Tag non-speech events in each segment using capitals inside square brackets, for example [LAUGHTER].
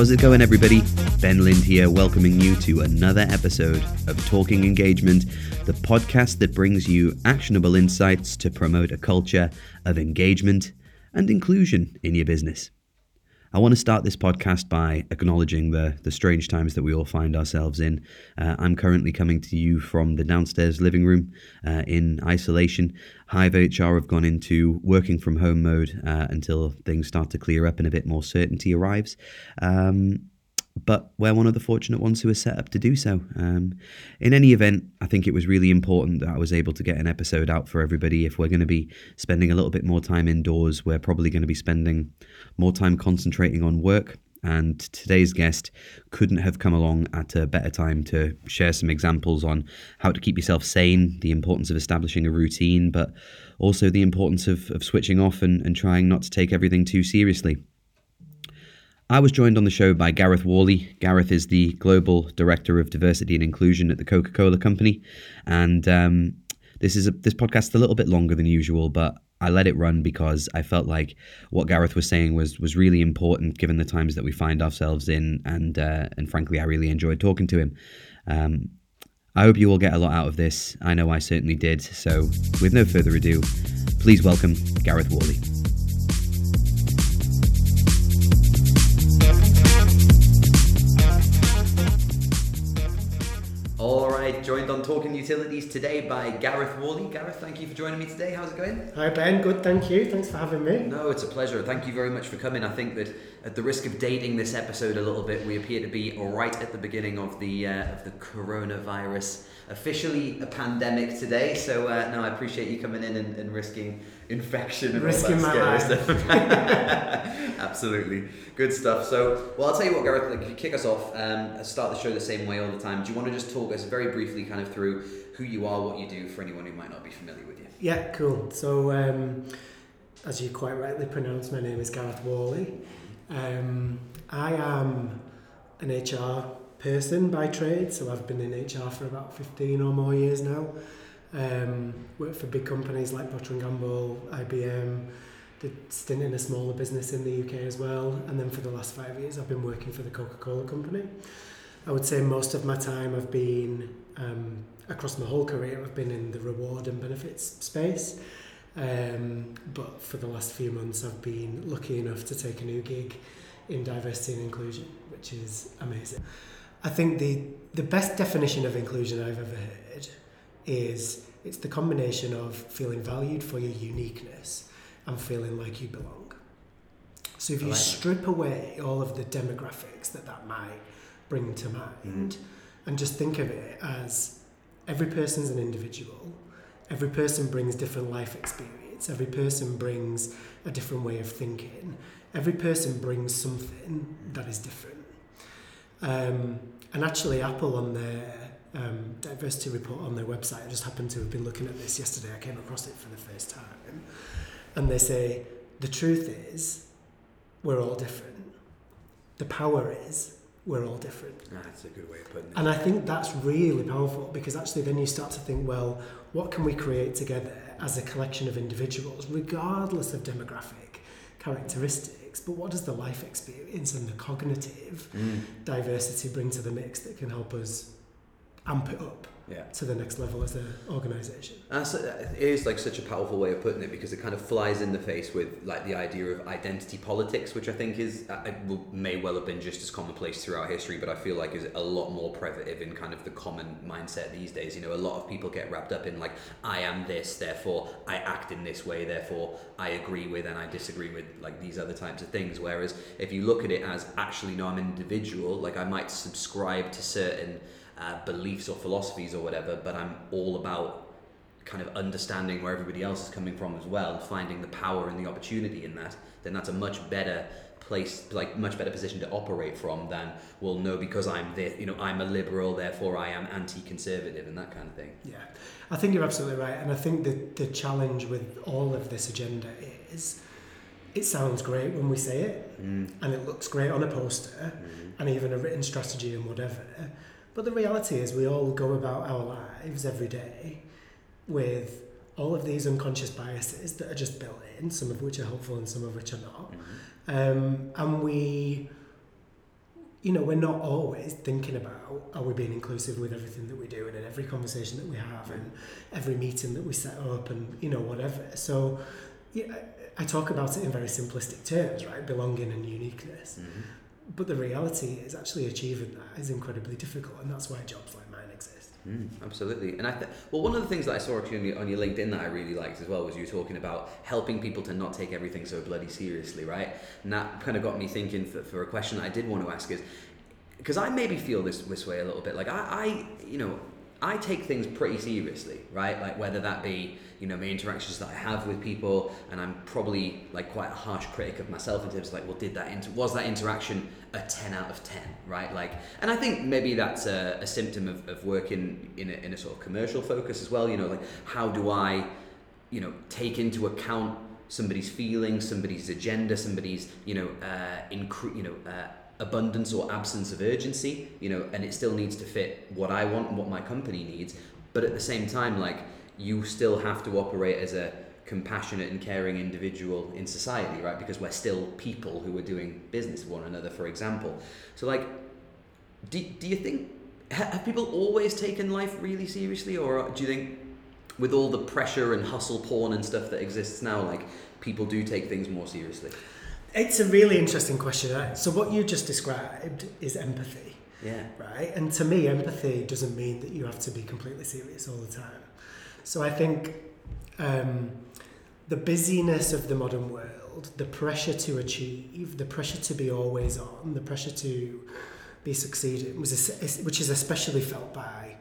How's it going, everybody? Ben Lind here, welcoming you to another episode of Talking Engagement, the podcast that brings you actionable insights to promote a culture of engagement and inclusion in your business. I want to start this podcast by acknowledging the, the strange times that we all find ourselves in. Uh, I'm currently coming to you from the downstairs living room uh, in isolation. Hive HR have gone into working from home mode uh, until things start to clear up and a bit more certainty arrives. Um, but we're one of the fortunate ones who are set up to do so. Um, in any event, I think it was really important that I was able to get an episode out for everybody. If we're going to be spending a little bit more time indoors, we're probably going to be spending more time concentrating on work. And today's guest couldn't have come along at a better time to share some examples on how to keep yourself sane, the importance of establishing a routine, but also the importance of, of switching off and, and trying not to take everything too seriously. I was joined on the show by Gareth Worley. Gareth is the Global Director of Diversity and Inclusion at the Coca Cola Company. And um, this is a, this podcast is a little bit longer than usual, but I let it run because I felt like what Gareth was saying was was really important given the times that we find ourselves in, and uh, and frankly, I really enjoyed talking to him. Um, I hope you all get a lot out of this. I know I certainly did. So, with no further ado, please welcome Gareth Worley. Utilities today by Gareth Worley. Gareth, thank you for joining me today. How's it going? Hi Ben, good, thank you. Thanks for having me. No, it's a pleasure. Thank you very much for coming. I think that at the risk of dating this episode a little bit, we appear to be right at the beginning of the uh, of the coronavirus, officially a pandemic today. So uh, no, I appreciate you coming in and, and risking infection and risking all that scary stuff. [LAUGHS] Absolutely, good stuff. So, well, I'll tell you what, Gareth. Like, kick us off. Um, start the show the same way all the time. Do you want to just talk us very briefly, kind of through who you are, what you do, for anyone who might not be familiar with you? Yeah, cool. So, um, as you quite rightly pronounced, my name is Gareth Worley. Um, I am an HR person by trade, so I've been in HR for about 15 or more years now. Um, worked for big companies like Procter & Gamble, IBM, did stint in a smaller business in the UK as well, and then for the last five years I've been working for the Coca-Cola company. I would say most of my time I've been, um, across my whole career, I've been in the reward and benefits space. Um, but for the last few months, I've been lucky enough to take a new gig in diversity and inclusion, which is amazing. I think the, the best definition of inclusion I've ever heard is it's the combination of feeling valued for your uniqueness and feeling like you belong. So if you like strip away all of the demographics that that might bring to mind and just think of it as every person's an individual, every person brings different life experience, every person brings a different way of thinking, every person brings something that is different. Um, and actually, Apple on their um, diversity report on their website, I just happened to have been looking at this yesterday, I came across it for the first time, and they say the truth is we're all different. The power is we're all different. That's a good way of putting it. And I think that's really powerful because actually then you start to think, well, what can we create together as a collection of individuals, regardless of demographic characteristics? But what does the life experience and the cognitive Mm. diversity bring to the mix that can help us amp it up Yeah. to the next level as an organisation? That's, it is like such a powerful way of putting it because it kind of flies in the face with like the idea of identity politics, which I think is uh, it will- may well have been just as commonplace throughout history, but I feel like is a lot more prevalent in kind of the common mindset these days. You know, a lot of people get wrapped up in like I am this, therefore I act in this way, therefore I agree with and I disagree with like these other types of things. Whereas if you look at it as actually no, I'm an individual, like I might subscribe to certain uh, beliefs or philosophies or whatever, but I'm all about kind of understanding where everybody else is coming from as well, finding the power and the opportunity in that, then that's a much better place, like much better position to operate from than, well, no, because I'm this, you know, I'm a liberal, therefore I am anti-conservative and that kind of thing. Yeah, I think you're absolutely right. And I think that the challenge with all of this agenda is it sounds great when we say it Mm. and it looks great on a poster and even a written strategy and whatever. But the reality is, we all go about our lives every day with all of these unconscious biases that are just built in, some of which are helpful and some of which are not. Um, and we you know, we're not always thinking about are we being inclusive with everything that we do and in every conversation that we have and every meeting that we set up and you know whatever. So yeah, I talk about it in very simplistic terms, right? Belonging and uniqueness. Mm-hmm. But the reality is actually achieving that is incredibly difficult, and that's why jobs like mine exist. Mm, absolutely. And I th- well, one of the things that I saw actually on your, on your LinkedIn that I really liked as well was you talking about helping people to not take everything so bloody seriously, right? And that kind of got me thinking for, for a question I did want to ask is because I maybe feel this this way a little bit. Like I, I, you know, I take things pretty seriously, right? Like whether that be you know my interactions that I have with people, and I'm probably like quite a harsh critic of myself in terms of like, well, did that inter- was that interaction a ten out of ten, right? Like, and I think maybe that's a, a symptom of, of working in a, in a sort of commercial focus as well. You know, like how do I, you know, take into account somebody's feelings, somebody's agenda, somebody's you know, uh, incre- you know. Uh, abundance or absence of urgency, you know, and it still needs to fit what I want and what my company needs. But at the same time, like you still have to operate as a compassionate and caring individual in society, right? Because we're still people who are doing business with one another, for example. So, like, do, do you think, have people always taken life really seriously, or do you think with all the pressure and hustle porn and stuff that exists now, like, people do take things more seriously? It's a really interesting question. Right? So, what you just described is empathy. Yeah. Right? And to me, empathy doesn't mean that you have to be completely serious all the time. So, I think um, the busyness of the modern world, the pressure to achieve, the pressure to be always on, the pressure to be succeeding, was which is especially felt by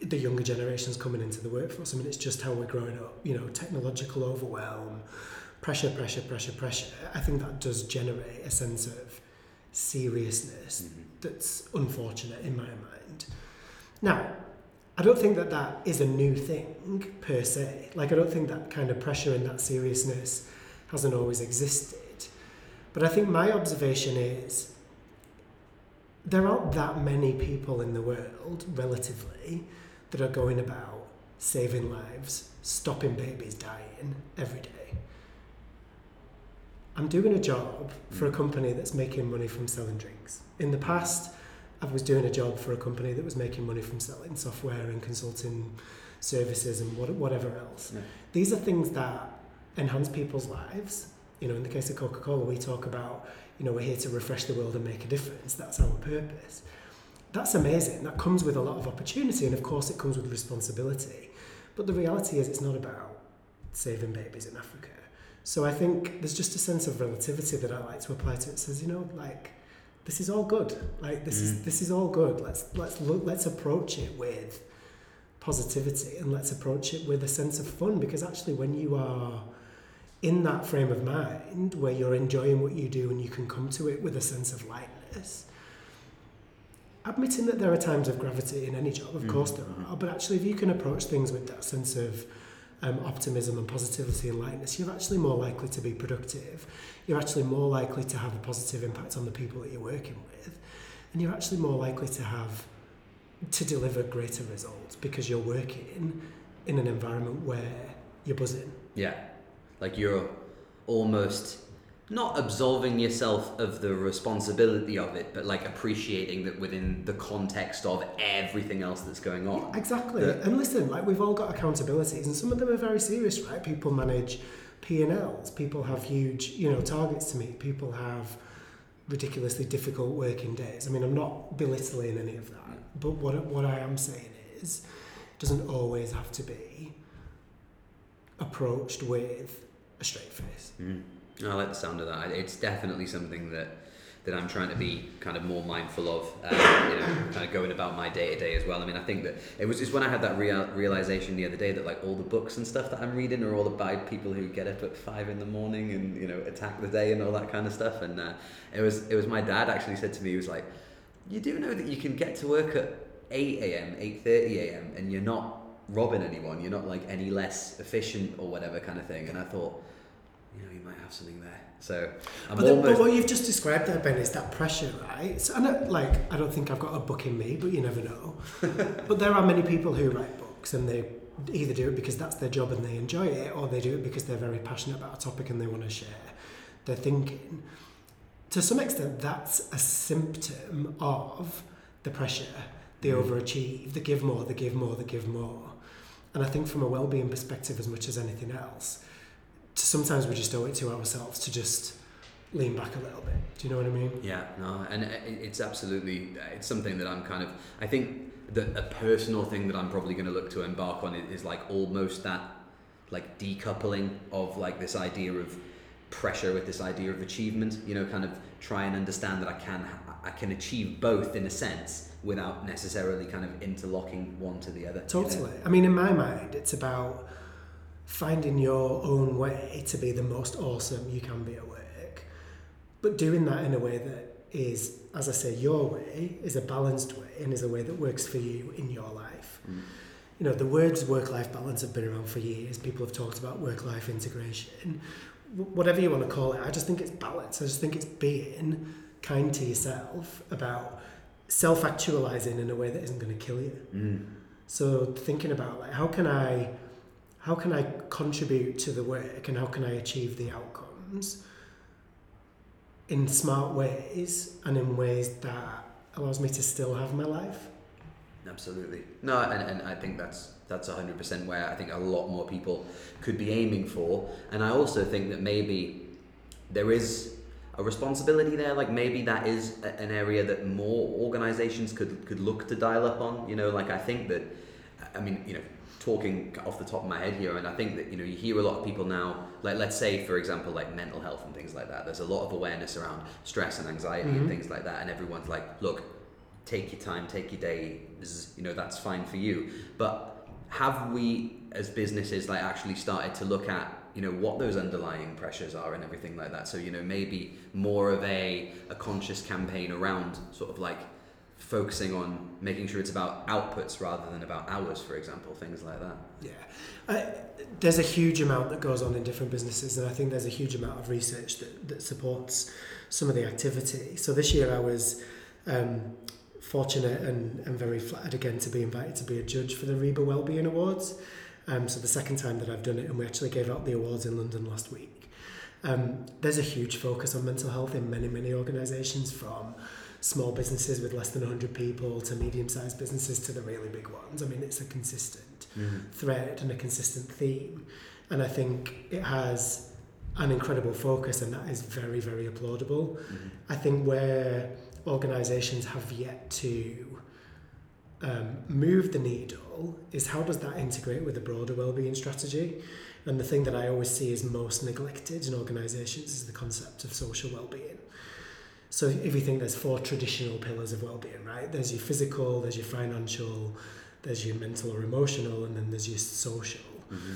the younger generations coming into the workforce. I mean, it's just how we're growing up. You know, technological overwhelm, pressure, pressure, pressure, pressure. I think that does generate a sense of seriousness mm-hmm. that's unfortunate in my mind. Now, I don't think that that is a new thing per se. Like, I don't think that kind of pressure and that seriousness hasn't always existed. But I think my observation is there aren't that many people in the world, relatively, that are going about saving lives, stopping babies dying every day. I'm doing a job for a mm. company that's making money from selling drinks. In the past, I was doing a job for a company that was making money from selling software and consulting services and whatever else. Yeah. These are things that enhance people's lives. You know, in the case of Coca Cola, we talk about, you know, we're here to refresh the world and make a difference. That's our purpose. That's amazing. That comes with a lot of opportunity, and of course, it comes with responsibility. But the reality is, it's not about saving babies in Africa. So I think there's just a sense of relativity that I like to apply to it. it says, you know, like this is all good. Like this mm. is this is all good. Let's let's look let's approach it with positivity and let's approach it with a sense of fun because actually when you are in that frame of mind where you're enjoying what you do and you can come to it with a sense of lightness admitting that there are times of gravity in any job of mm. course there are but actually if you can approach things with that sense of um, optimism and positivity and lightness, you're actually more likely to be productive. You're actually more likely to have a positive impact on the people that you're working with. And you're actually more likely to have to deliver greater results because you're working in an environment where you're buzzing. Yeah. Like you're almost not absolving yourself of the responsibility of it, but like appreciating that within the context of everything else that's going on. Yeah, exactly. and listen, like we've all got accountabilities, and some of them are very serious, right? People manage P and Ls. People have huge, you know, targets to meet. People have ridiculously difficult working days. I mean, I'm not belittling any of that, but what what I am saying is, it doesn't always have to be approached with a straight face. Mm. I like the sound of that. It's definitely something that that I'm trying to be kind of more mindful of, um, you know, kind of going about my day to day as well. I mean, I think that it was just when I had that real, realization the other day that like all the books and stuff that I'm reading are all about people who get up at five in the morning and you know attack the day and all that kind of stuff. And uh, it was it was my dad actually said to me, he was like, "You do know that you can get to work at eight a.m., eight thirty a.m. and you're not robbing anyone. You're not like any less efficient or whatever kind of thing." And I thought you know, you might have something there. So I'm but, the, almost... but what you've just described there, Ben, is that pressure, right? So, and like, I don't think I've got a book in me, but you never know. [LAUGHS] but there are many people who write books and they either do it because that's their job and they enjoy it, or they do it because they're very passionate about a topic and they want to share their thinking. to some extent, that's a symptom of the pressure, the mm. overachieve, the give more, the give more, the give more. And I think from a well-being perspective, as much as anything else, sometimes we just owe it to ourselves to just lean back a little bit. Do you know what I mean? Yeah, no, and it's absolutely it's something that I'm kind of I think that a personal thing that I'm probably going to look to embark on is, like almost that like decoupling of like this idea of pressure with this idea of achievement. You know, kind of try and understand that I can I can achieve both in a sense without necessarily kind of interlocking one to the other. Totally. You know? I mean, in my mind, it's about finding your own way to be the most awesome you can be at work, but doing that in a way that is, as I say, your way, is a balanced way, and is a way that works for you in your life. Mm. You know, the words work life balance have been around for years. People have talked about work life integration. Whatever you want to call it, I just think it's balance. I just think it's being kind to yourself about self actualizing in a way that isn't going to kill you. Mm. So thinking about like how can I how can I contribute to the work and how can I achieve the outcomes in smart ways and in ways that allows me to still have my life. Absolutely. No, and, and I think that's that's 100% where I think a lot more people could be aiming for. And I also think that maybe there is a responsibility there like maybe that is a, an area that more organizations could could look to dial up on you know like i think that i mean you know talking off the top of my head here and i think that you know you hear a lot of people now like let's say for example like mental health and things like that. There's a lot of awareness around stress and anxiety mm-hmm. and things like that and everyone's like look take your time take your day you know that's fine for you. But have we as businesses like actually started to look at you know what those underlying pressures are and everything like that? So you know maybe more of a, a conscious campaign around sort of like focusing on making sure it's about outputs rather than about hours for example things like that. Yeah. Uh, there's a huge amount that goes on in different businesses and i think there's a huge amount of research that, that supports some of the activity. So this year i was um, fortunate and, and very flattered again to be invited to be a judge for the REBA Wellbeing Awards. Um, so the second time that I've done it, and we actually gave out the awards in London last week. Um, there's a huge focus on mental health in many, many organisations, from small businesses with less than 100 people to medium-sized businesses to the really big ones. I mean, it's a consistent mm-hmm. thread and a consistent theme, and I think it has an incredible focus, and that is very, very applaudable. Mm-hmm. I think where organisations have yet to um, move the needle is how does that integrate with the broader well-being strategy and the thing that I always see is most neglected in organisations is the concept of social well-being so if you think there's four traditional pillars of well-being right there's your physical there's your financial there's your mental or emotional and then there's your social mm-hmm.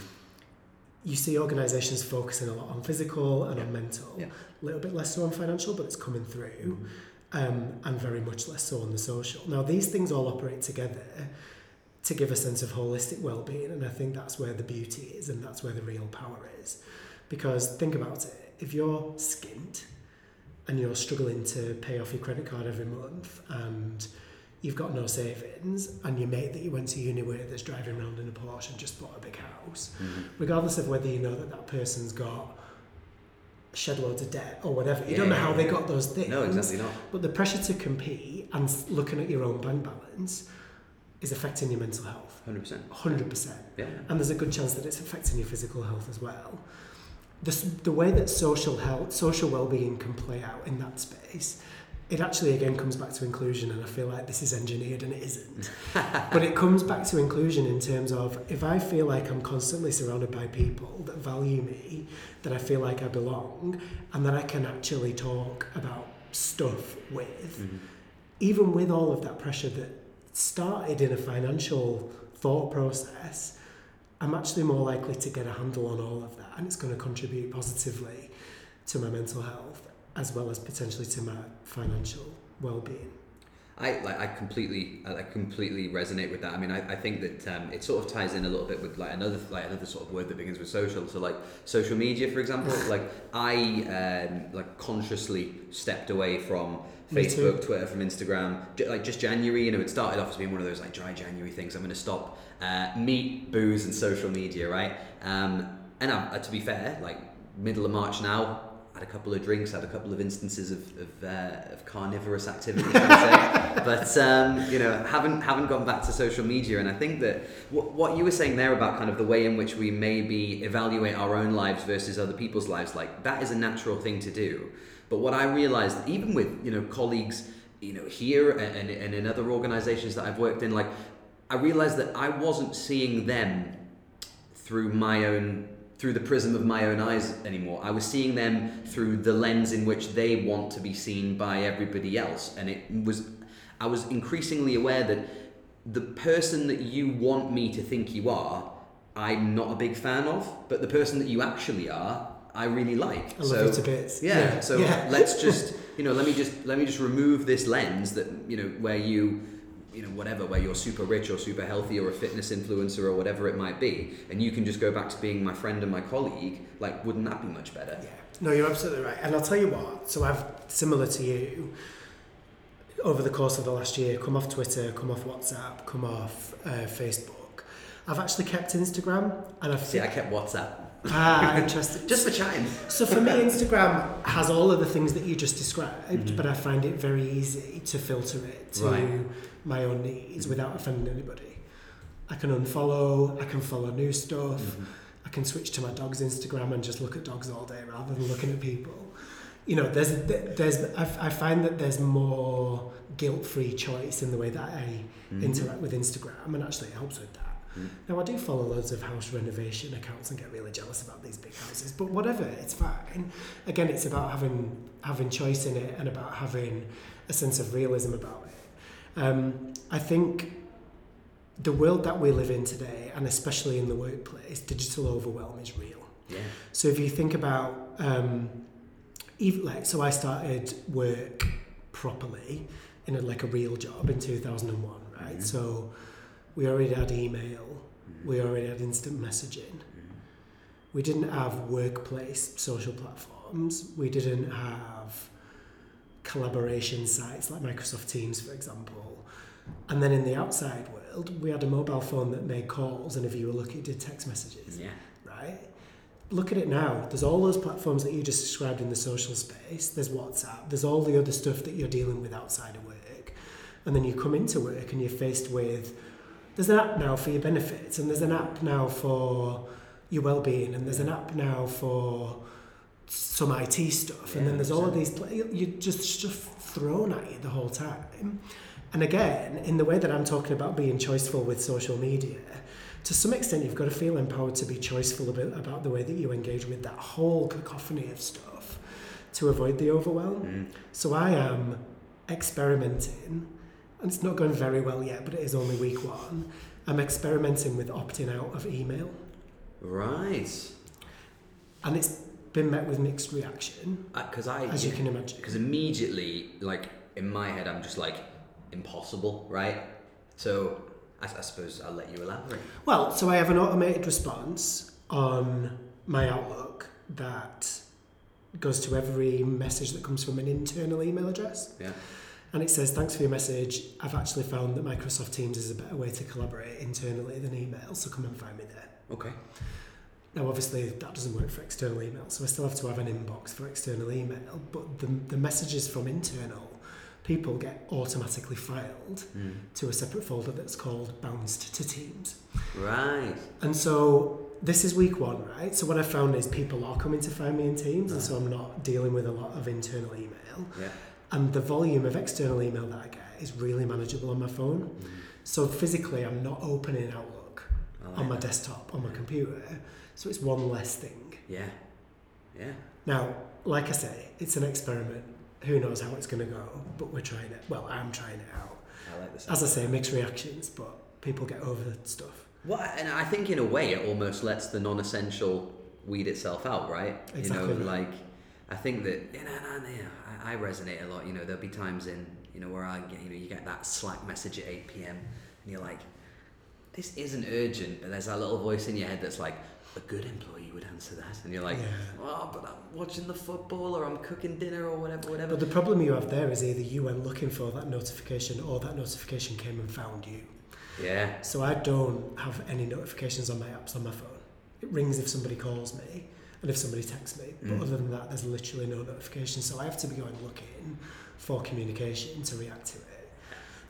you see organisations focusing a lot on physical and yeah. on mental yeah. a little bit less so on financial but it's coming through mm-hmm um, and very much less so on the social. Now, these things all operate together to give a sense of holistic well-being, and I think that's where the beauty is, and that's where the real power is. Because think about it: if you're skint and you're struggling to pay off your credit card every month, and you've got no savings, and your mate that you went to uni with is driving around in a Porsche and just bought a big house, mm-hmm. regardless of whether you know that that person's got shed loads of debt or whatever. You yeah, don't know how yeah. they got those things. No, exactly not. But the pressure to compete and looking at your own bank balance is affecting your mental health. 100%. 100%. Yeah. And there's a good chance that it's affecting your physical health as well. The, the way that social health, social well-being can play out in that space it actually again comes back to inclusion and I feel like this is engineered and it isn't. [LAUGHS] but it comes back to inclusion in terms of if I feel like I'm constantly surrounded by people that value me, that I feel like I belong, and that I can actually talk about stuff with, mm-hmm. even with all of that pressure that started in a financial thought process, I'm actually more likely to get a handle on all of that and it's going to contribute positively to my mental health as well as potentially to my financial well-being. I like I completely I completely resonate with that. I mean, I, I think that um, it sort of ties in a little bit with like another like another sort of word that begins with social. So like social media, for example. [SIGHS] like I um, like consciously stepped away from Facebook, Twitter, from Instagram. J- like just January, you know, it started off as being one of those like dry January things. I'm going to stop uh, meat, booze, and social media, right? Um, and uh, to be fair, like middle of March now, had a couple of drinks, had a couple of instances of, of, uh, of carnivorous activity, [LAUGHS] but um, you know, haven't haven't gone back to social media. And I think that what, what you were saying there about kind of the way in which we maybe evaluate our own lives versus other people's lives, like that is a natural thing to do. But what I realized, even with you know colleagues, you know here and, and in other organizations that I've worked in, like I realized that I wasn't seeing them through my own through the prism of my own eyes anymore. I was seeing them through the lens in which they want to be seen by everybody else. And it was, I was increasingly aware that the person that you want me to think you are, I'm not a big fan of, but the person that you actually are, I really like. I love so, you to bits. Yeah. yeah. So yeah. let's [LAUGHS] just, you know, let me just let me just remove this lens that you know where you you know whatever where you're super rich or super healthy or a fitness influencer or whatever it might be and you can just go back to being my friend and my colleague like wouldn't that be much better yeah no you're absolutely right and i'll tell you what so i've similar to you over the course of the last year come off twitter come off whatsapp come off uh, facebook i've actually kept instagram and i've see i kept whatsapp Ah, interesting. [LAUGHS] just for chatting. So for me, Instagram has all of the things that you just described, mm-hmm. but I find it very easy to filter it to right. My own needs without offending anybody. I can unfollow. I can follow new stuff. Mm-hmm. I can switch to my dog's Instagram and just look at dogs all day rather than looking at people. You know, there's there's I, find that there's more guilt-free choice in the way that I mm-hmm. interact with Instagram, and actually it helps with that. Mm. Now, I do follow loads of house renovation accounts and get really jealous about these big houses, but whatever, it's fine. Again, it's about having having choice in it and about having a sense of realism about it. Um, I think the world that we live in today, and especially in the workplace, digital overwhelm is real. Yeah. So if you think about, um, even like, so I started work properly in a, like a real job in 2001, right? Mm-hmm. So we already had email, we already had instant messaging. We didn't have workplace social platforms. We didn't have collaboration sites like Microsoft Teams, for example. And then in the outside world, we had a mobile phone that made calls, and if you were lucky, did text messages. Yeah. Right? Look at it now. There's all those platforms that you just described in the social space. There's WhatsApp. There's all the other stuff that you're dealing with outside of work. And then you come into work and you're faced with there's an app now for your benefits, and there's an app now for your well-being, and there's an app now for some IT stuff, yeah, and then there's all of these. You're just just thrown at you the whole time. And again, in the way that I'm talking about being choiceful with social media, to some extent, you've got to feel empowered to be choiceful about, about the way that you engage with that whole cacophony of stuff to avoid the overwhelm. Mm. So I am experimenting and it's not going very well yet, but it is only week one. I'm experimenting with opting out of email. Right. And it's been met with mixed reaction. Because uh, I, as you can imagine, because immediately, like in my head, I'm just like impossible, right? So I, I suppose I'll let you elaborate. Well, so I have an automated response on my Outlook that goes to every message that comes from an internal email address. Yeah and it says, Thanks for your message. I've actually found that Microsoft Teams is a better way to collaborate internally than email, so come and find me there. Okay. Now, obviously, that doesn't work for external email, so I still have to have an inbox for external email, but the, the messages from internal people get automatically filed mm. to a separate folder that's called Bounced to Teams. Right. And so this is week one, right? So what I found is people are coming to find me in Teams, right. and so I'm not dealing with a lot of internal email. Yeah and the volume of external email that I get is really manageable on my phone. Mm. So physically, I'm not opening Outlook like on my that. desktop on my computer, so it's one less thing. Yeah, yeah. Now, like I say, it's an experiment. Who knows how it's going to go? But we're trying it. Well, I'm trying it out. I like this. As I say, mixed reactions, but people get over stuff. Well, and I think in a way it almost lets the non-essential weed itself out, right? Exactly. You know, like I think that you know, I, I resonate a lot. You know, there'll be times in you know where I get you know you get that Slack message at eight p.m. and you're like, this isn't urgent, but there's that little voice in your head that's like, a good employee would answer that, and you're like, yeah. oh, but I'm watching the football or I'm cooking dinner or whatever, whatever. But the problem you have there is either you went looking for that notification or that notification came and found you. Yeah. So I don't have any notifications on my apps on my phone. It rings if somebody calls me and if somebody texts me. But Mm. other than that, there's literally no notification. So I have to be going looking for communication to react to it.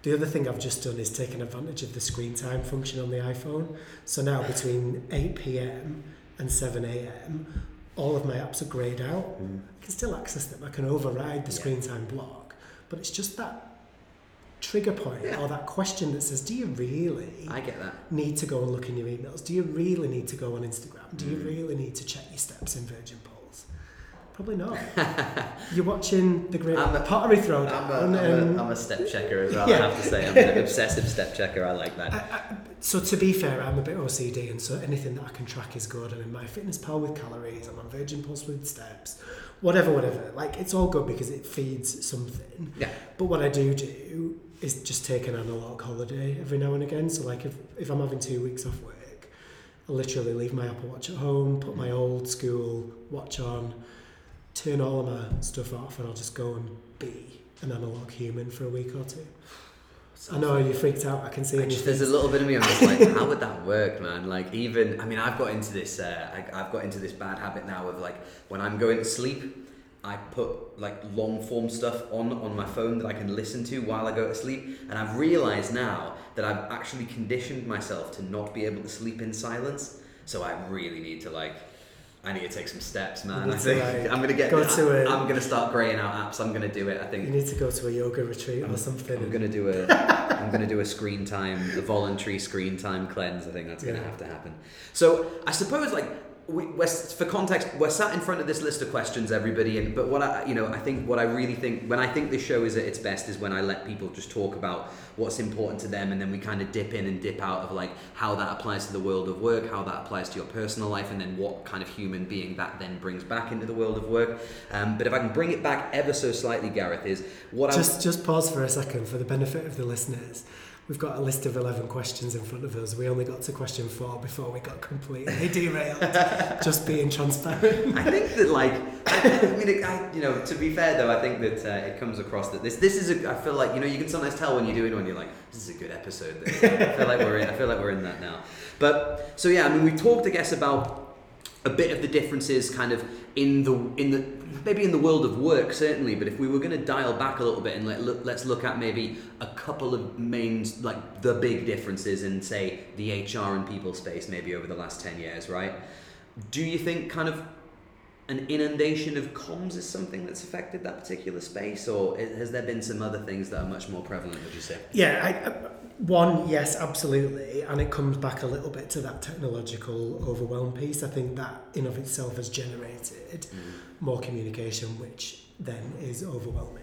The other thing I've just done is taken advantage of the screen time function on the iPhone. So now between 8 p.m. and 7 a.m., all of my apps are greyed out. Mm. I can still access them. I can override the Yeah. screen time block, but it's just that trigger point Yeah. or that question that says, "Do you really I get that. need to go and look in your emails? Do you really need to go on Instagram? Do you Mm. really need to check your steps in Virgin Pulse?" Probably not. [LAUGHS] You're watching the Great I'm a- Pottery I'm Throwdown. a, I'm, a, um, I'm a step checker as well, Yeah. I have to say. I'm an obsessive step checker. I like that. I, I, so to be fair, I'm a bit OCD, and so anything that I can track is good. I'm in MyFitnessPal with calories. I'm on Virgin Pulse with steps, whatever, whatever. Like it's all good because it feeds something. Yeah. But what I do do is just take an analog holiday every now and again. So like if if I'm having two weeks off work, I literally leave my Apple Watch at home, put my old school watch on, turn all of my stuff off, and I'll just go and be an analog human for a week or two. [SIGHS] I know you freaked out. I can see. I just, there's a little bit of me. I'm just like, [LAUGHS] how would that work, man? Like, even I mean, I've got into this. Uh, I, I've got into this bad habit now of like when I'm going to sleep, I put like long form stuff on on my phone that I can listen to while I go to sleep, and I've realised now that I've actually conditioned myself to not be able to sleep in silence. So I really need to like. I need to take some steps, man. I to, think like, I'm gonna get. go to a- I'm gonna start graying out apps. I'm gonna do it. I think You need to go to a yoga retreat or something. I'm gonna do a [LAUGHS] I'm gonna do a screen time, a voluntary screen time cleanse. I think that's gonna have to happen. So I suppose like we, we're, for context, we're sat in front of this list of questions, everybody. And but what I you know I think what I really think when I think this show is at its best is when I let people just talk about what's important to them, and then we kind of dip in and dip out of like how that applies to the world of work, how that applies to your personal life, and then what kind of human being that then brings back into the world of work. Um, but if I can bring it back ever so slightly, Gareth, is what I Just just pause for a second for the benefit of the listeners. We've got a list of 11 questions in front of us. We only got to question four before we got completely [LAUGHS] derailed. just being transparent. I think that like I, I mean I, you know to be fair though I think that uh, it comes across that this this is a I feel like you know you can sometimes tell when you're doing one you're like this is a good episode I feel like we're in I feel like we're in that now but so yeah I mean we've talked I guess about a bit of the differences kind of in the in the maybe in the world of work certainly but if we were going to dial back a little bit and let, look, let's look at maybe a couple of main like the big differences in say the HR and people space maybe over the last 10 years right? Do you think kind of an inundation of comms is something that's affected that particular space, or has there been some other things that are much more prevalent? Would you say? Yeah, I, uh, one, yes, absolutely. And it comes back a little bit to that technological overwhelm piece. I think that in of itself has generated more communication, which then is overwhelming.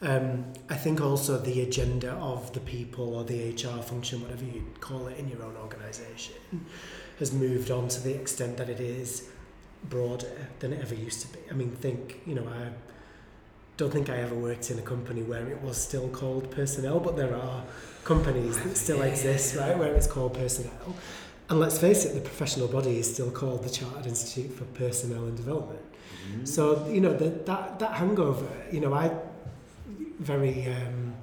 Um, I think also the agenda of the people or the HR function, whatever you call it in your own organisation, has moved on to the extent that it is broader than it ever used to be. I mean, think, you know, I don't think I ever worked in a company where it was still called personnel, but there are companies that still [LAUGHS] exist, right, where it's called personnel. And let's face it, the professional body is still called the Chartered Institute for Personnel and Development. So you know that that that hangover. You know, I very um,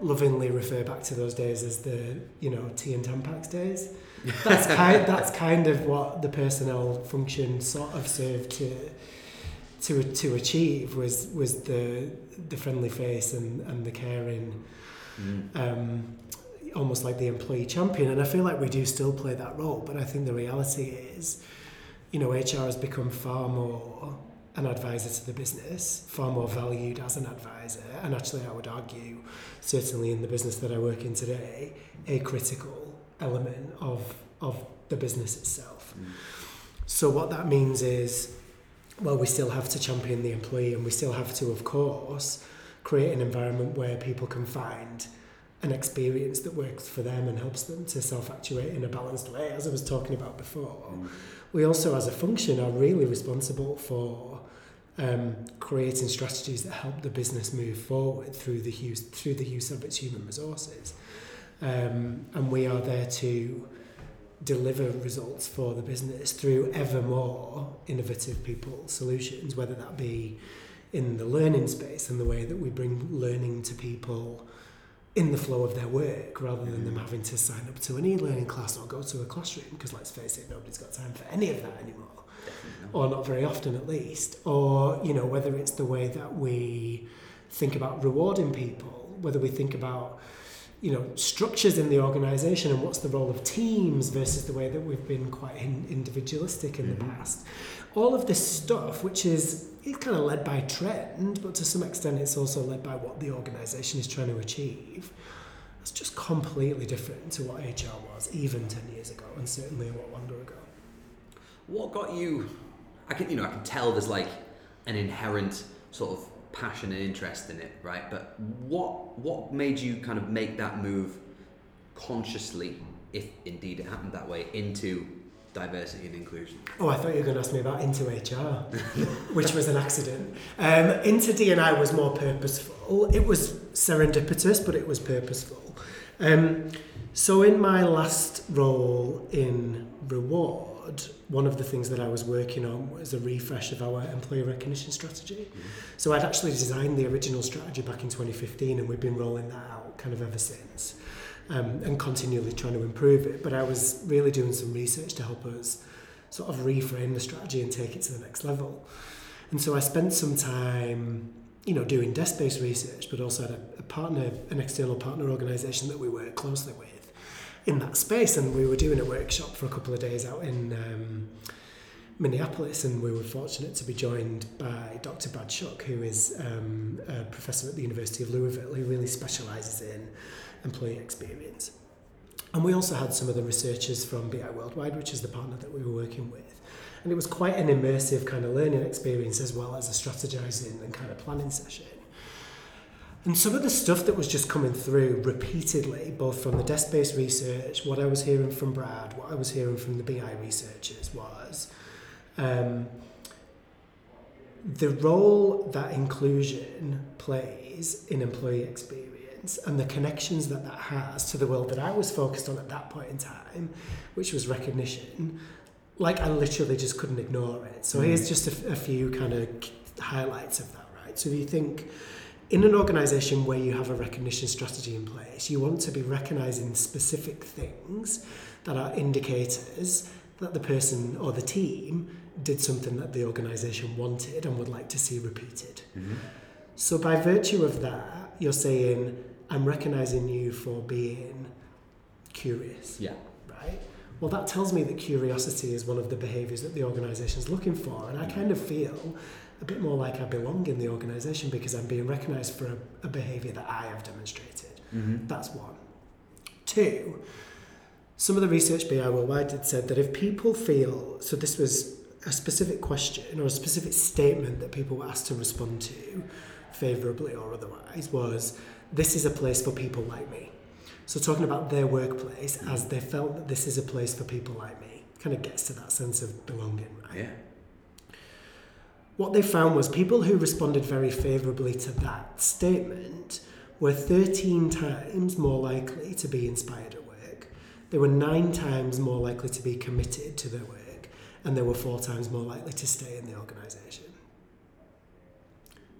lovingly refer back to those days as the you know tea and Tampax days. That's [LAUGHS] kind that's kind of what the personnel function sort of served to to to achieve was was the the friendly face and and the caring Mm. um, almost like the employee champion. And I feel like we do still play that role, but I think the reality is, you know, HR has become far more an advisor to the business, far more valued as an advisor. And actually, I would argue, certainly in the business that I work in today, a critical element of, of the business itself. Mm. So, what that means is, well, we still have to champion the employee and we still have to, of course, create an environment where people can find an experience that works for them and helps them to self-actuate in a balanced way as I was talking about before Mm. we also as a function are really responsible for um, creating strategies that help the business move forward through the use through the use of its human resources um, and we are there to deliver results for the business through ever more innovative people solutions whether that be in the learning space and the way that we bring learning to people in the flow of their work rather than them having to sign up to an e-learning class or go to a classroom because let's face it nobody's got time for any of that anymore. Definitely or not very often at least, or you know whether it's the way that we think about rewarding people, whether we think about you know structures in the organization and what's the role of teams versus the way that we've been quite in, individualistic in mm-hmm. the past all of this stuff which is it's kind of led by trend but to some extent it's also led by what the organization is trying to achieve it's just completely different to what hr was even 10 years ago and certainly a lot longer ago what got you i can you know i can tell there's like an inherent sort of passion and interest in it, right? But what what made you kind of make that move consciously, if indeed it happened that way, into diversity and inclusion? Oh, I thought you were going to ask me about into HR, [LAUGHS] which was an accident. Um, into DNI was more purposeful. It was serendipitous, but it was purposeful. Um, so in my last role in Reward, one of the things that I was working on was a refresh of our employee recognition strategy. Mm-hmm. So I'd actually designed the original strategy back in 2015 and we've been rolling that out kind of ever since um, and continually trying to improve it. But I was really doing some research to help us sort of reframe the strategy and take it to the next level. And so I spent some time you know, doing desk-based research, but also had a, a partner, an external partner organisation that we work closely with in that space. And we were doing a workshop for a couple of days out in um, Minneapolis, and we were fortunate to be joined by Dr. Brad who is um, a professor at the University of Louisville, who really specialises in employee experience. And we also had some of the researchers from BI Worldwide, which is the partner that we were working with. And it was quite an immersive kind of learning experience as well as a strategizing and kind of planning session. And some of the stuff that was just coming through repeatedly, both from the desk based research, what I was hearing from Brad, what I was hearing from the BI researchers, was um, the role that inclusion plays in employee experience and the connections that that has to the world that I was focused on at that point in time, which was recognition. Like I literally just couldn't ignore it. So mm. here's just a, a few kind of highlights of that, right? So if you think in an organization where you have a recognition strategy in place, you want to be recognizing specific things that are indicators that the person or the team did something that the organization wanted and would like to see repeated. Mm-hmm. So, by virtue of that, you're saying, I'm recognizing you for being curious. Yeah. Right? Well, that tells me that curiosity is one of the behaviors that the organization is looking for. And I kind of feel a bit more like I belong in the organisation because I'm being recognised for a, a behaviour that I have demonstrated. Mm-hmm. That's one. Two, some of the research BI Worldwide had said that if people feel, so this was a specific question or a specific statement that people were asked to respond to, favourably or otherwise, was this is a place for people like me. So talking about their workplace as they felt that this is a place for people like me kind of gets to that sense of belonging, right? Yeah what they found was people who responded very favourably to that statement were 13 times more likely to be inspired at work. They were nine times more likely to be committed to their work, and they were four times more likely to stay in the organisation.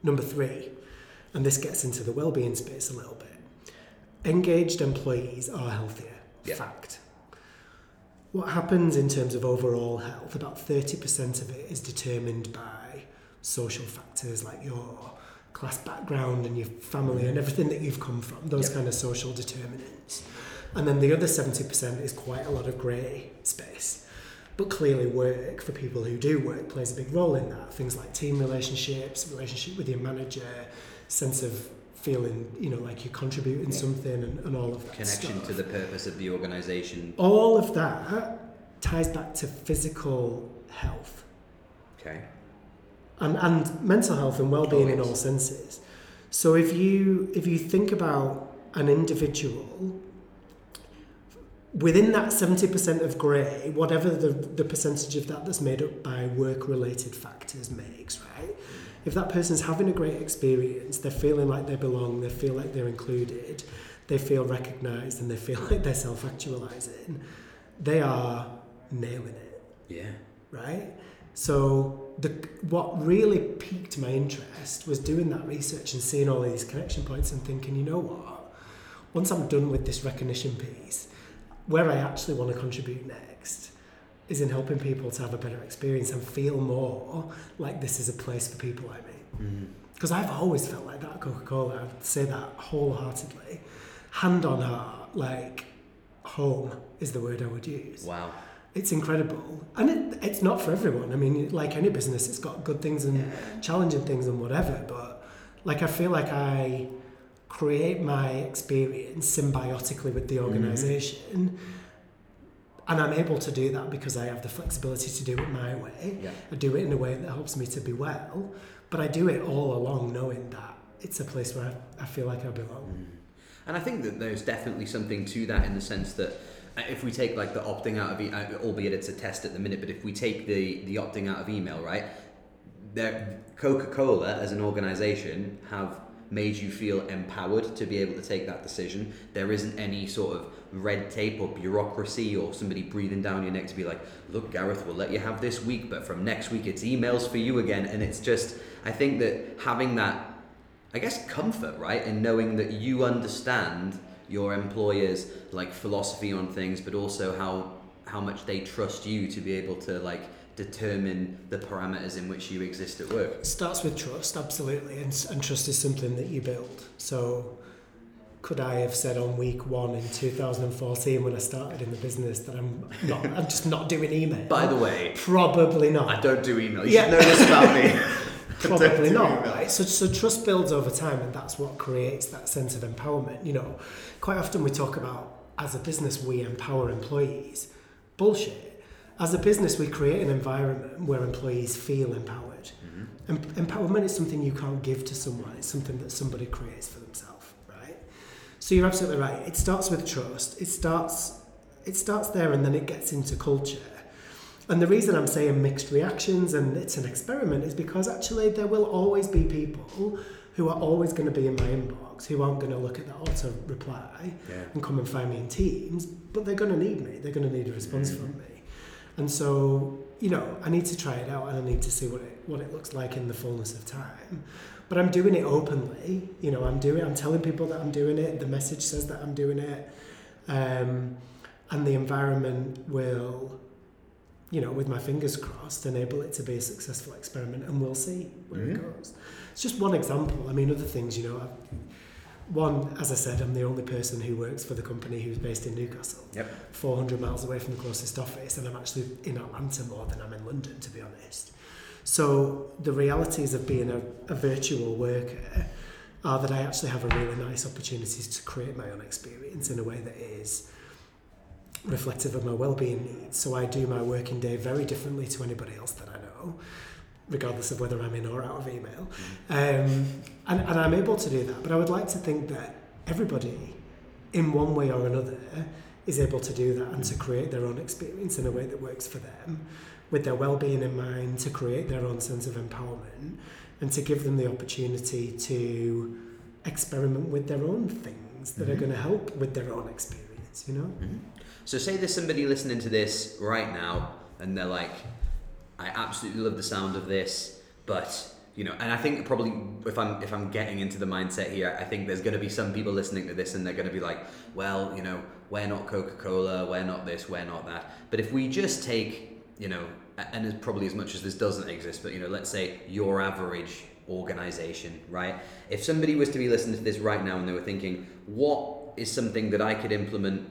Number three, and this gets into the well-being space a little bit. Engaged employees are healthier. Yep. Fact. What happens in terms of overall health, about 30% of it is determined by social factors like your class background and your family and mm-hmm. everything that you've come from, those yep. kind of social determinants. And then the other 70% is quite a lot of grey space. But clearly, work for people who do work plays a big role in that. Things like team relationships, relationship with your manager, sense of feeling, you know, like you're contributing yeah. something and, and all of that. Connection stuff. to the purpose of the organisation. All of that ties back to physical health. Okay and, and mental health and well-being in all senses. So if you if you think about an individual within that 70% of grey, whatever the, the percentage of that that's made up by work-related factors makes, right? If that person's having a great experience, they're feeling like they belong, they feel like they're included, they feel recognised and they feel [LAUGHS] like they're self-actualising, they are nailing it. Yeah. Right? So the what really piqued my interest was doing that research and seeing all of these connection points and thinking, you know what? Once I'm done with this recognition piece, where I actually want to contribute next is in helping people to have a better experience and feel more like this is a place for people like me. Mm-hmm. Because I've always felt like that at Coca Cola. I'd say that wholeheartedly. Hand on heart, like home is the word I would use. Wow. It's incredible. And it, it's not for everyone. I mean, like any business, it's got good things and challenging things and whatever. But like, I feel like I create my experience symbiotically with the mm-hmm. organization. And I'm able to do that because I have the flexibility to do it my way. Yeah. I do it in a way that helps me to be well. But I do it all along knowing that it's a place where I, I feel like I belong. Mm-hmm. And I think that there's definitely something to that in the sense that if we take like the opting out of, e- uh, albeit it's a test at the minute, but if we take the the opting out of email, right? There, Coca-Cola as an organization have made you feel empowered to be able to take that decision. There isn't any sort of red tape or bureaucracy or somebody breathing down your neck to be like, look, Gareth, we'll let you have this week, but from next week it's emails for you again. And it's just, I think that having that I guess comfort, right, in knowing that you understand your employer's like philosophy on things, but also how how much they trust you to be able to like determine the parameters in which you exist at work. It starts with trust, absolutely, and, and trust is something that you build. So, could I have said on week one in 2014 when I started in the business that I'm not, I'm just not doing email? By the way, probably not. I don't do email. You Yeah. should know this about me. [LAUGHS] Probably not, right? So, so trust builds over time, and that's what creates that sense of empowerment. You know, quite often we talk about as a business we empower employees. Bullshit. As a business, we create an environment where employees feel empowered. Em- empowerment is something you can't give to someone; it's something that somebody creates for themselves, right? So you're absolutely right. It starts with trust. It starts, it starts there, and then it gets into culture. And the reason I'm saying mixed reactions and it's an experiment is because actually there will always be people who are always going to be in my inbox who aren't going to look at the auto reply Yeah. and come and find me in Teams, but they're going to need me. They're going to need a response from me. And so, you know, I need to try it out and I need to see what it what it looks like in the fullness of time. But I'm doing it openly. You know, I'm doing I'm telling people that I'm doing it. The message says that I'm doing it. Um, and the environment will you know, with my fingers crossed, enable it to be a successful experiment, and we'll see where it mm-hmm. goes. It's just one example. I mean, other things, you know, I, one, as I said, I'm the only person who works for the company who's based in Newcastle, Yep. 400 miles away from the closest office, and I'm actually in Atlanta more than I'm in London, to be honest. So the realities of being a, a virtual worker are that I actually have a really nice opportunity to create my own experience in a way that is reflective of my well-being. So I do my working day very differently to anybody else that I know, regardless of whether I'm in or out of email. Um, and, and I'm able to do that. But I would like to think that everybody, in one way or another, is able to do that and to create their own experience in a way that works for them, with their well-being in mind, to create their own sense of empowerment, and to give them the opportunity to experiment with their own things that are going to help with their own experience. You know. Mm-hmm. So say there's somebody listening to this right now and they're like, I absolutely love the sound of this, but you know, and I think probably if I'm if I'm getting into the mindset here, I think there's going to be some people listening to this and they're going to be like, well, you know, we're not Coca-Cola, we're not this, we're not that. But if we just take, you know, and as probably as much as this doesn't exist, but you know, let's say your average organization, right? If somebody was to be listening to this right now and they were thinking, what is something that I could implement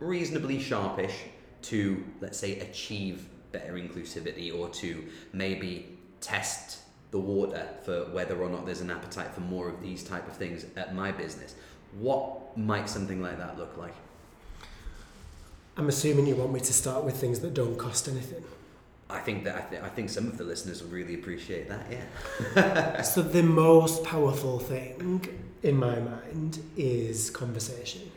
reasonably sharpish to, let's say, achieve better inclusivity or to maybe test the water for whether or not there's an appetite for more of these type of things at my business. What might something like that look like? I'm assuming you want me to start with things that don't cost anything. I think that I, th- I think some of the listeners will really appreciate that. Yeah. [LAUGHS] so the most powerful thing in my mind is conversation.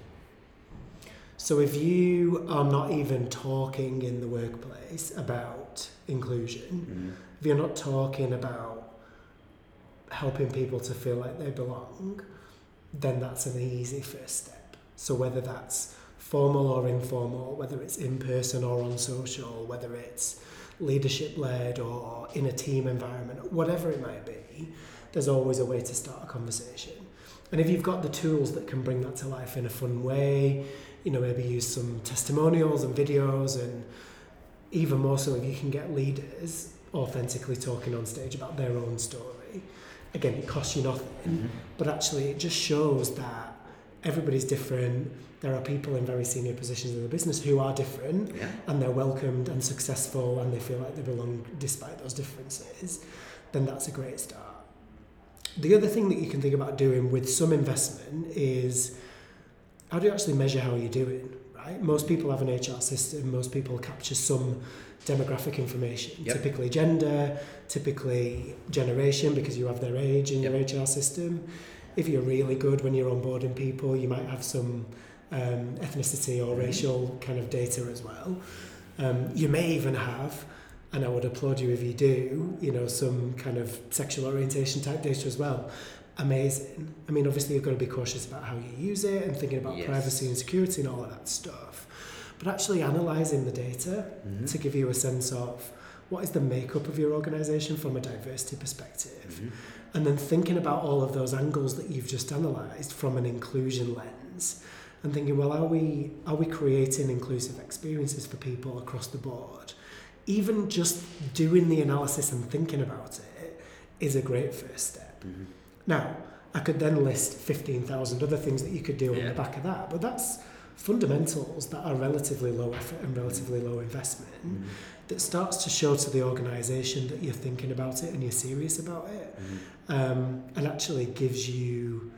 So if you are not even talking in the workplace about inclusion, mm-hmm. if you're not talking about helping people to feel like they belong, then that's an easy first step. So whether that's formal or informal, whether it's in person or on social, whether it's leadership led or in a team environment, whatever it might be, there's always a way to start a conversation. And if you've got the tools that can bring that to life in a fun way, you know, maybe use some testimonials and videos and even more so if you can get leaders authentically talking on stage about their own story. Again, it costs you nothing, Mm-hmm. but actually it just shows that everybody's different. There are people in very senior positions in the business who are different Yeah. and they're welcomed and successful and they feel like they belong despite those differences, then that's a great start. The other thing that you can think about doing with some investment is how do you actually measure how you're doing, right? Most people have an HR system, most people capture some demographic information, Yep. typically gender, typically generation because you have their age in your HR system. If you're really good when you're onboarding people, you might have some um, ethnicity or Mhm. racial kind of data as well. Um, you may even have, and I would applaud you if you do, you know, some kind of sexual orientation type data as well. Amazing. I mean, obviously, you've got to be cautious about how you use it and thinking about Yes. privacy and security and all of that stuff. But actually, analysing the data Mhm. to give you a sense of what is the makeup of your organisation from a diversity perspective, Mhm. and then thinking about all of those angles that you've just analysed from an inclusion lens, and thinking, well, are we are we creating inclusive experiences for people across the board? Even just doing the analysis and thinking about it is a great first step. Mhm. Now, I could then list 15,000 other things that you could do on the back of that, but that's fundamentals that are relatively low effort and relatively low investment Mhm. that starts to show to the organisation that you're thinking about it and you're serious about it Mhm. um, and actually gives you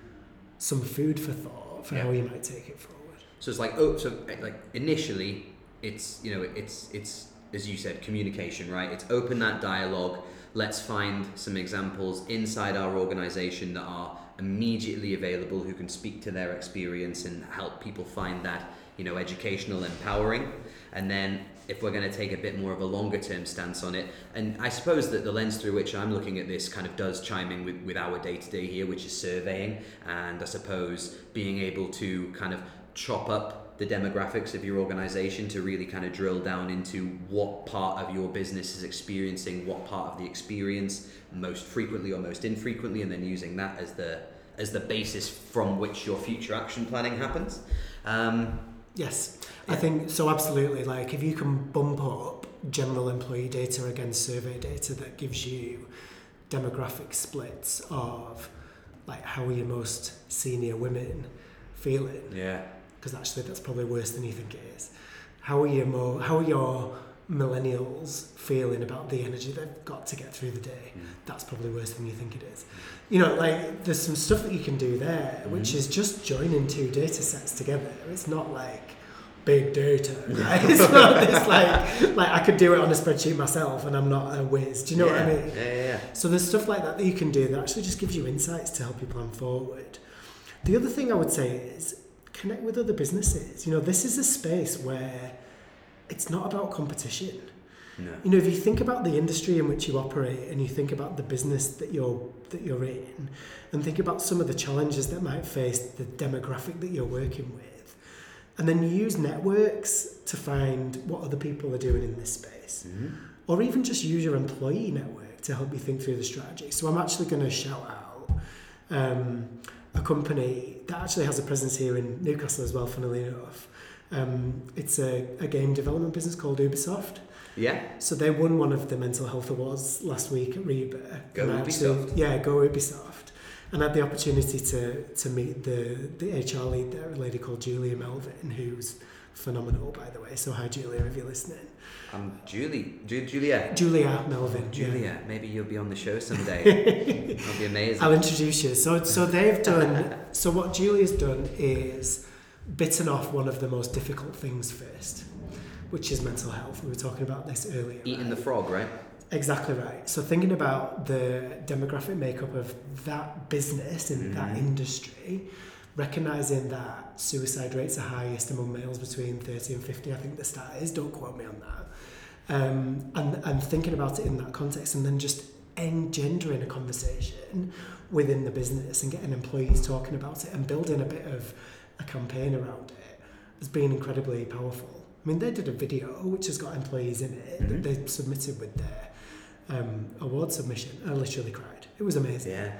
some food for thought for how you might take it forward. So it's like oh, so like initially, it's you know it's it's as you said, communication, right? It's open that dialogue. Let's find some examples inside our organization that are immediately available who can speak to their experience and help people find that you know educational, empowering. And then if we're going to take a bit more of a longer term stance on it, and I suppose that the lens through which I'm looking at this kind of does chime in with, with our day to day here, which is surveying, and I suppose being able to kind of chop up the demographics of your organization to really kind of drill down into what part of your business is experiencing what part of the experience most frequently or most infrequently and then using that as the as the basis from which your future action planning happens um, Yes, Yeah. I think so. Absolutely. Like if you can bump up general employee data against survey data that gives you demographic splits of like how are your most senior women feeling yeah because actually that's probably worse than you think it is. How are your more how are your millennials feeling about the energy they've got to get through the day? That's probably worse than you think it is. You know, like there's some stuff that you can do there, which Mhm. is just joining two data sets together. It's not like big data, [LAUGHS] right? it's not this like like I could do it on a spreadsheet myself and I'm not a whiz. Do you know yeah. what I mean? yeah yeah yeah So there's stuff like that that you can do that actually just gives you insights to help you plan forward. The other thing I would say is connect with other businesses. You know, this is a space where it's not about competition. no You know, if you think about the industry in which you operate and you think about the business that you're that you're in and think about some of the challenges that might face the demographic that you're working with and then you use networks to find what other people are doing in this space Mhm. or even just use your employee network to help you think through the strategy. So I'm actually going to shout out um, a company that actually has a presence here in Newcastle as well, funnily enough. Um, it's a, a game development business called Ubisoft. yeah So they won one of the mental health awards last week at REBA. Go And I actually- Ubisoft. yeah, go Ubisoft. And I had the opportunity to, to meet the, the HR lead there, a lady called Julia Melvin, who's phenomenal, by the way. So hi, Julia, if you're listening. um, Julie Ju- Julia Julia Melvin. yeah. Julia maybe you'll be on the show someday [LAUGHS] that'll be amazing I'll introduce you. So, so they've done. [LAUGHS] So what Julia's done is bitten off one of the most difficult things first, which is mental health. We were talking about this earlier. eating the frog right Exactly right. So thinking about the demographic makeup of that business in that Mhm. industry, recognizing that suicide rates are highest among males between 30 and 50, I think the stat is, don't quote me on that. Um, and, and thinking about it in that context and then just engendering a conversation within the business and getting employees talking about it and building a bit of a campaign around it has been incredibly powerful. I mean, they did a video which has got employees in it Mhm. that they submitted with their um, award submission. I literally cried. It was amazing. yeah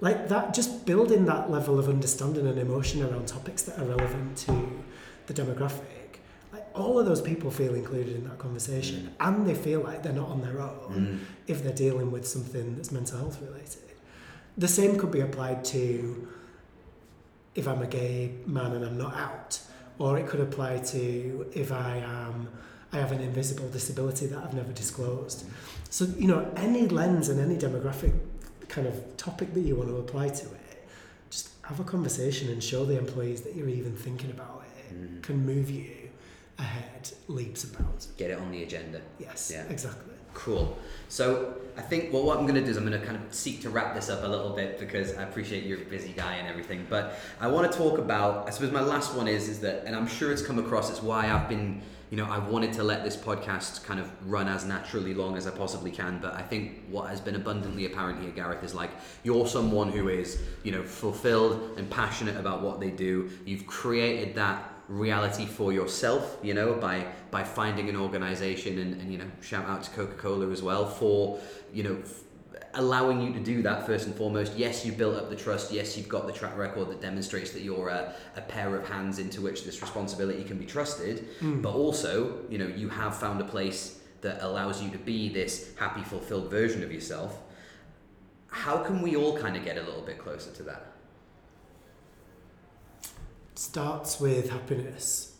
Like that, just building that level of understanding and emotion around topics that are relevant to the demographic. Like all of those people feel included in that conversation and they feel like they're not on their own Mm. if they're dealing with something that's mental health related. The same could be applied to if I'm a gay man and I'm not out, or it could apply to if I am I have an invisible disability that I've never disclosed. So you know any lens and any demographic kind of topic that you want to apply to it, just have a conversation and show the employees that you're even thinking about it Mm. can move you ahead leaps and bounds. Get it on the agenda. Yes, Yeah. exactly. Cool. So I think well, what I'm going to do is I'm going to kind of seek to wrap this up a little bit because I appreciate you're a busy guy and everything. But I want to talk about. I suppose my last one is is that, and I'm sure it's come across. It's why I've been, you know, I wanted to let this podcast kind of run as naturally long as I possibly can. But I think what has been abundantly apparent here, Gareth, is like you're someone who is, you know, fulfilled and passionate about what they do. You've created that reality for yourself you know by by finding an organization and, and you know shout out to coca-cola as well for you know allowing you to do that first and foremost yes you've built up the trust yes you've got the track record that demonstrates that you're a, a pair of hands into which this responsibility can be trusted hmm. but also you know you have found a place that allows you to be this happy fulfilled version of yourself how can we all kind of get a little bit closer to that starts with happiness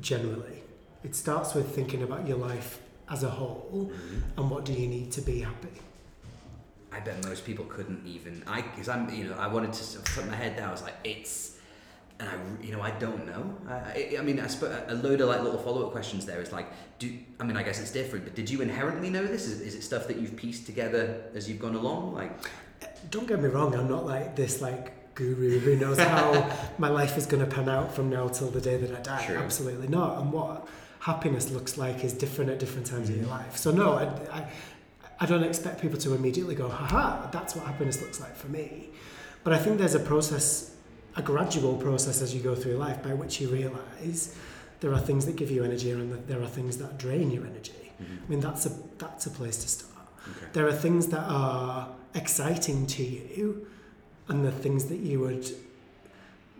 generally. It starts with thinking about your life as a whole mm-hmm. and what do you need to be happy. I bet most people couldn't even. I because I'm you know I wanted to put my head down. I was like it's, and I you know I don't know. I, I, I mean I suppose a load of like little follow up questions there is like do I mean I guess it's different. But did you inherently know this? Is, is it stuff that you've pieced together as you've gone along? Like eh, Don't get me wrong, I'm not like this like guru who knows how [LAUGHS] my life is going to pan out from now till the day that I die. True. Absolutely not. And what happiness looks like is different at different times of your mm-hmm. life. So no, I, I, I don't expect people to immediately go, haha, that's what happiness looks like for me. But I think there's a process, a gradual process as you go through life by which you realise there are things that give you energy and that there are things that drain your energy. Mm-hmm. I mean, that's a, that's a place to start. okay. There are things that are exciting to you and the things that you would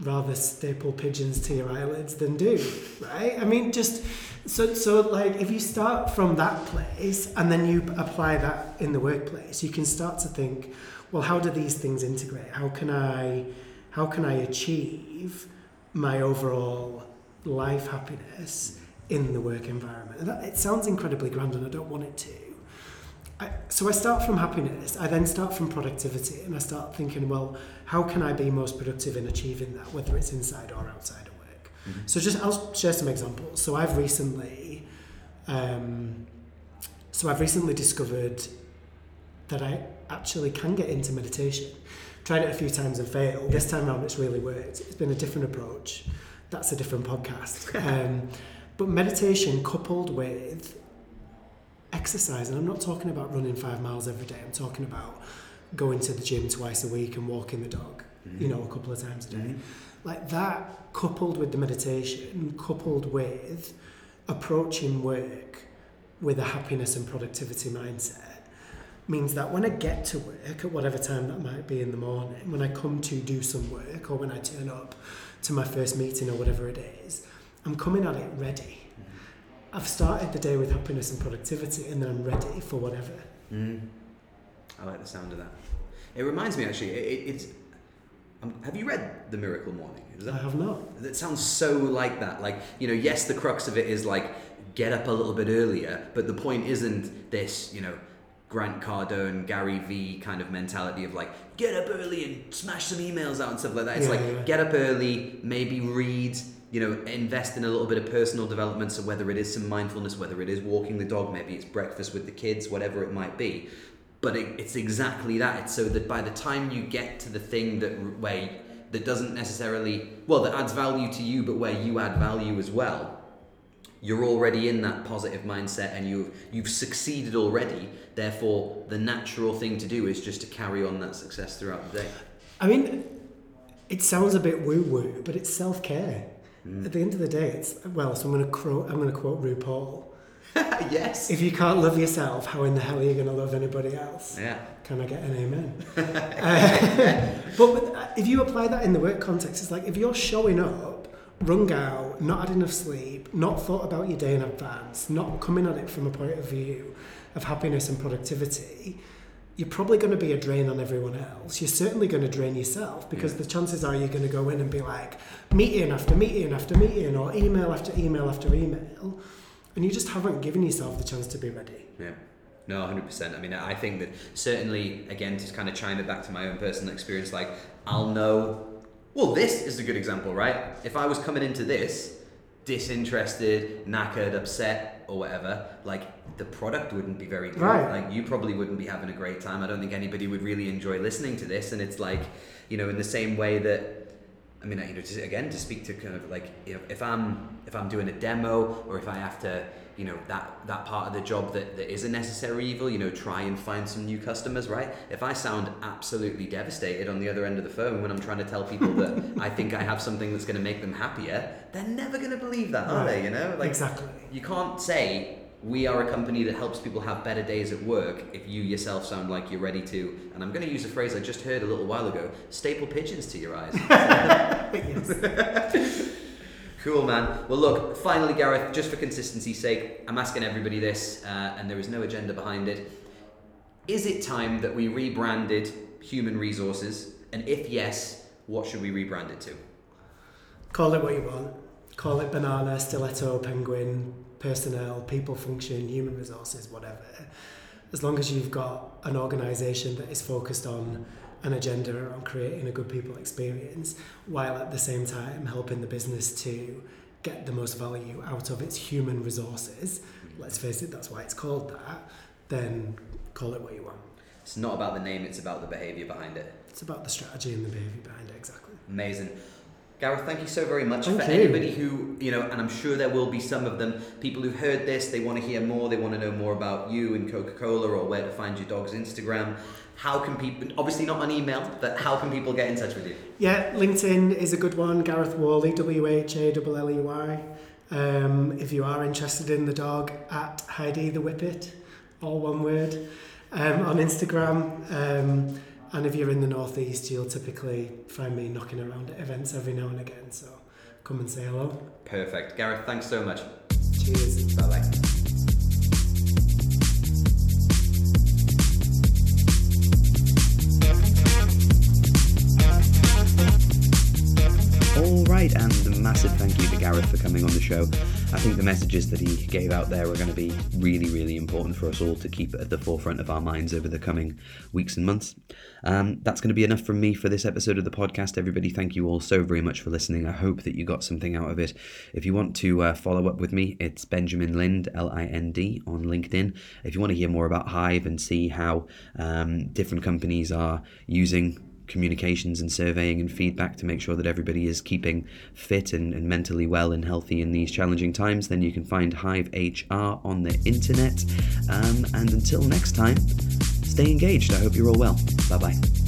rather staple pigeons to your eyelids than do, right? I mean, just so so like if you start from that place and then you apply that in the workplace, you can start to think, well, how do these things integrate? How can I how can I achieve my overall life happiness in the work environment? That, it sounds incredibly grand, and I don't want it to. I, so I start from happiness. I then start from productivity, and I start thinking, well, how can I be most productive in achieving that, whether it's inside or outside of work? So just I'll share some examples. So I've recently, um, so I've recently discovered that I actually can get into meditation. Tried it a few times and failed. This time around, it's really worked. It's been a different approach. That's a different podcast. [LAUGHS] um, but meditation coupled with exercise, and I'm not talking about running five miles every day. I'm talking about going to the gym twice a week and walking the dog, you mm-hmm. know, a couple of times a day. Mm-hmm. Like that, coupled with the meditation, coupled with approaching work with a happiness and productivity mindset, means that when I get to work at whatever time that might be in the morning, when I come to do some work or when I turn up to my first meeting or whatever it is, I'm coming at it ready. I've started the day with happiness and productivity and then I'm ready for whatever. Mm. I like the sound of that. It reminds me actually. It, it, it's. Um, have you read The Miracle Morning? Is I that have not. that sounds so like that. Like you know, yes, the crux of it is like get up a little bit earlier, but the point isn't this. You know. Grant Cardone, Gary V kind of mentality of like get up early and smash some emails out and stuff like that. It's Yeah, like yeah. get up early, maybe read, you know, invest in a little bit of personal development. So whether it is some mindfulness, whether it is walking the dog, maybe it's breakfast with the kids, whatever it might be. But it, it's exactly that. It's so that by the time you get to the thing that where that doesn't necessarily well that adds value to you, but where you add value as well, you're already in that positive mindset and you've you've succeeded already. Therefore, the natural thing to do is just to carry on that success throughout the day. I mean, it sounds a bit woo woo, but it's self care. At the end of the day, it's well. So I'm going to quote. I'm going to quote RuPaul. [LAUGHS] yes. If you can't love yourself, how in the hell are you going to love anybody else? Yeah. Can I get an amen? [LAUGHS] Uh, but with- if you apply that in the work context, it's like if you're showing up wrung out, not had enough sleep, not thought about your day in advance, not coming at it from a point of view of happiness and productivity, you're probably going to be a drain on everyone else. You're certainly going to drain yourself because the chances are you're going to go in and be like meeting after meeting after meeting or email after email after email, and you just haven't given yourself the chance to be ready. Yeah. No, 100%. I mean, I think that certainly, again, to kind of chime it back to my own personal experience, like, I'll know, well, this is a good example, right? If I was coming into this disinterested, knackered, upset, or whatever, like, the product wouldn't be very good. Right. Like, you probably wouldn't be having a great time. I don't think anybody would really enjoy listening to this. And it's like, you know, in the same way that, I mean, you know, to, again, to speak to kind of like, you know, if I'm if I'm doing a demo or if I have to, you know, that that part of the job that, that is a necessary evil, you know, try and find some new customers, right? If I sound absolutely devastated on the other end of the phone when I'm trying to tell people that [LAUGHS] I think I have something that's going to make them happier, they're never going to believe that, are they? You know, like exactly. you can't say we are a company that helps people have better days at work if you yourself sound like you're ready to and i'm going to use a phrase i just heard a little while ago staple pigeons to your eyes [LAUGHS] yes. [LAUGHS] cool man well look finally gareth just for consistency's sake i'm asking everybody this uh, and there is no agenda behind it is it time that we rebranded human resources and if yes what should we rebrand it to Call it what you want. Call it banana, stiletto, penguin, personnel, people function, human resources, whatever. As long as you've got an organisation that is focused on an agenda on creating a good people experience, while at the same time helping the business to get the most value out of its human resources, let's face it, that's why it's called that, then call it what you want. it's not about the name it's about the behavior behind it It's about the strategy and the behaviour behind it, exactly. Amazing. Gareth, thank you so very much Thank for you. anybody who, you know, and I'm sure there will be some of them, people who've heard this, they want to hear more, they want to know more about you and Coca Cola or where to find your dog's Instagram. How can people, obviously not on email, but how can people get in touch with you? Yeah, LinkedIn is a good one. Gareth Whalley, W H A L L E Y. Um, if you are interested in the dog, at Heidi the Whippet, all one word, um, on Instagram. Um, and if you're in the northeast, you'll typically find me knocking around at events every now and again. So come and say hello. Perfect. Gareth, thanks so much. Cheers. Bye bye. Massive thank you to Gareth for coming on the show. I think the messages that he gave out there are going to be really, really important for us all to keep at the forefront of our minds over the coming weeks and months. Um, that's going to be enough from me for this episode of the podcast. Everybody, thank you all so very much for listening. I hope that you got something out of it. If you want to uh, follow up with me, it's Benjamin Lind, L I N D, on LinkedIn. If you want to hear more about Hive and see how um, different companies are using communications and surveying and feedback to make sure that everybody is keeping fit and, and mentally well and healthy in these challenging times, then you can find Hive HR on the internet. Um, and until next time, stay engaged. I hope you're all well. Bye bye.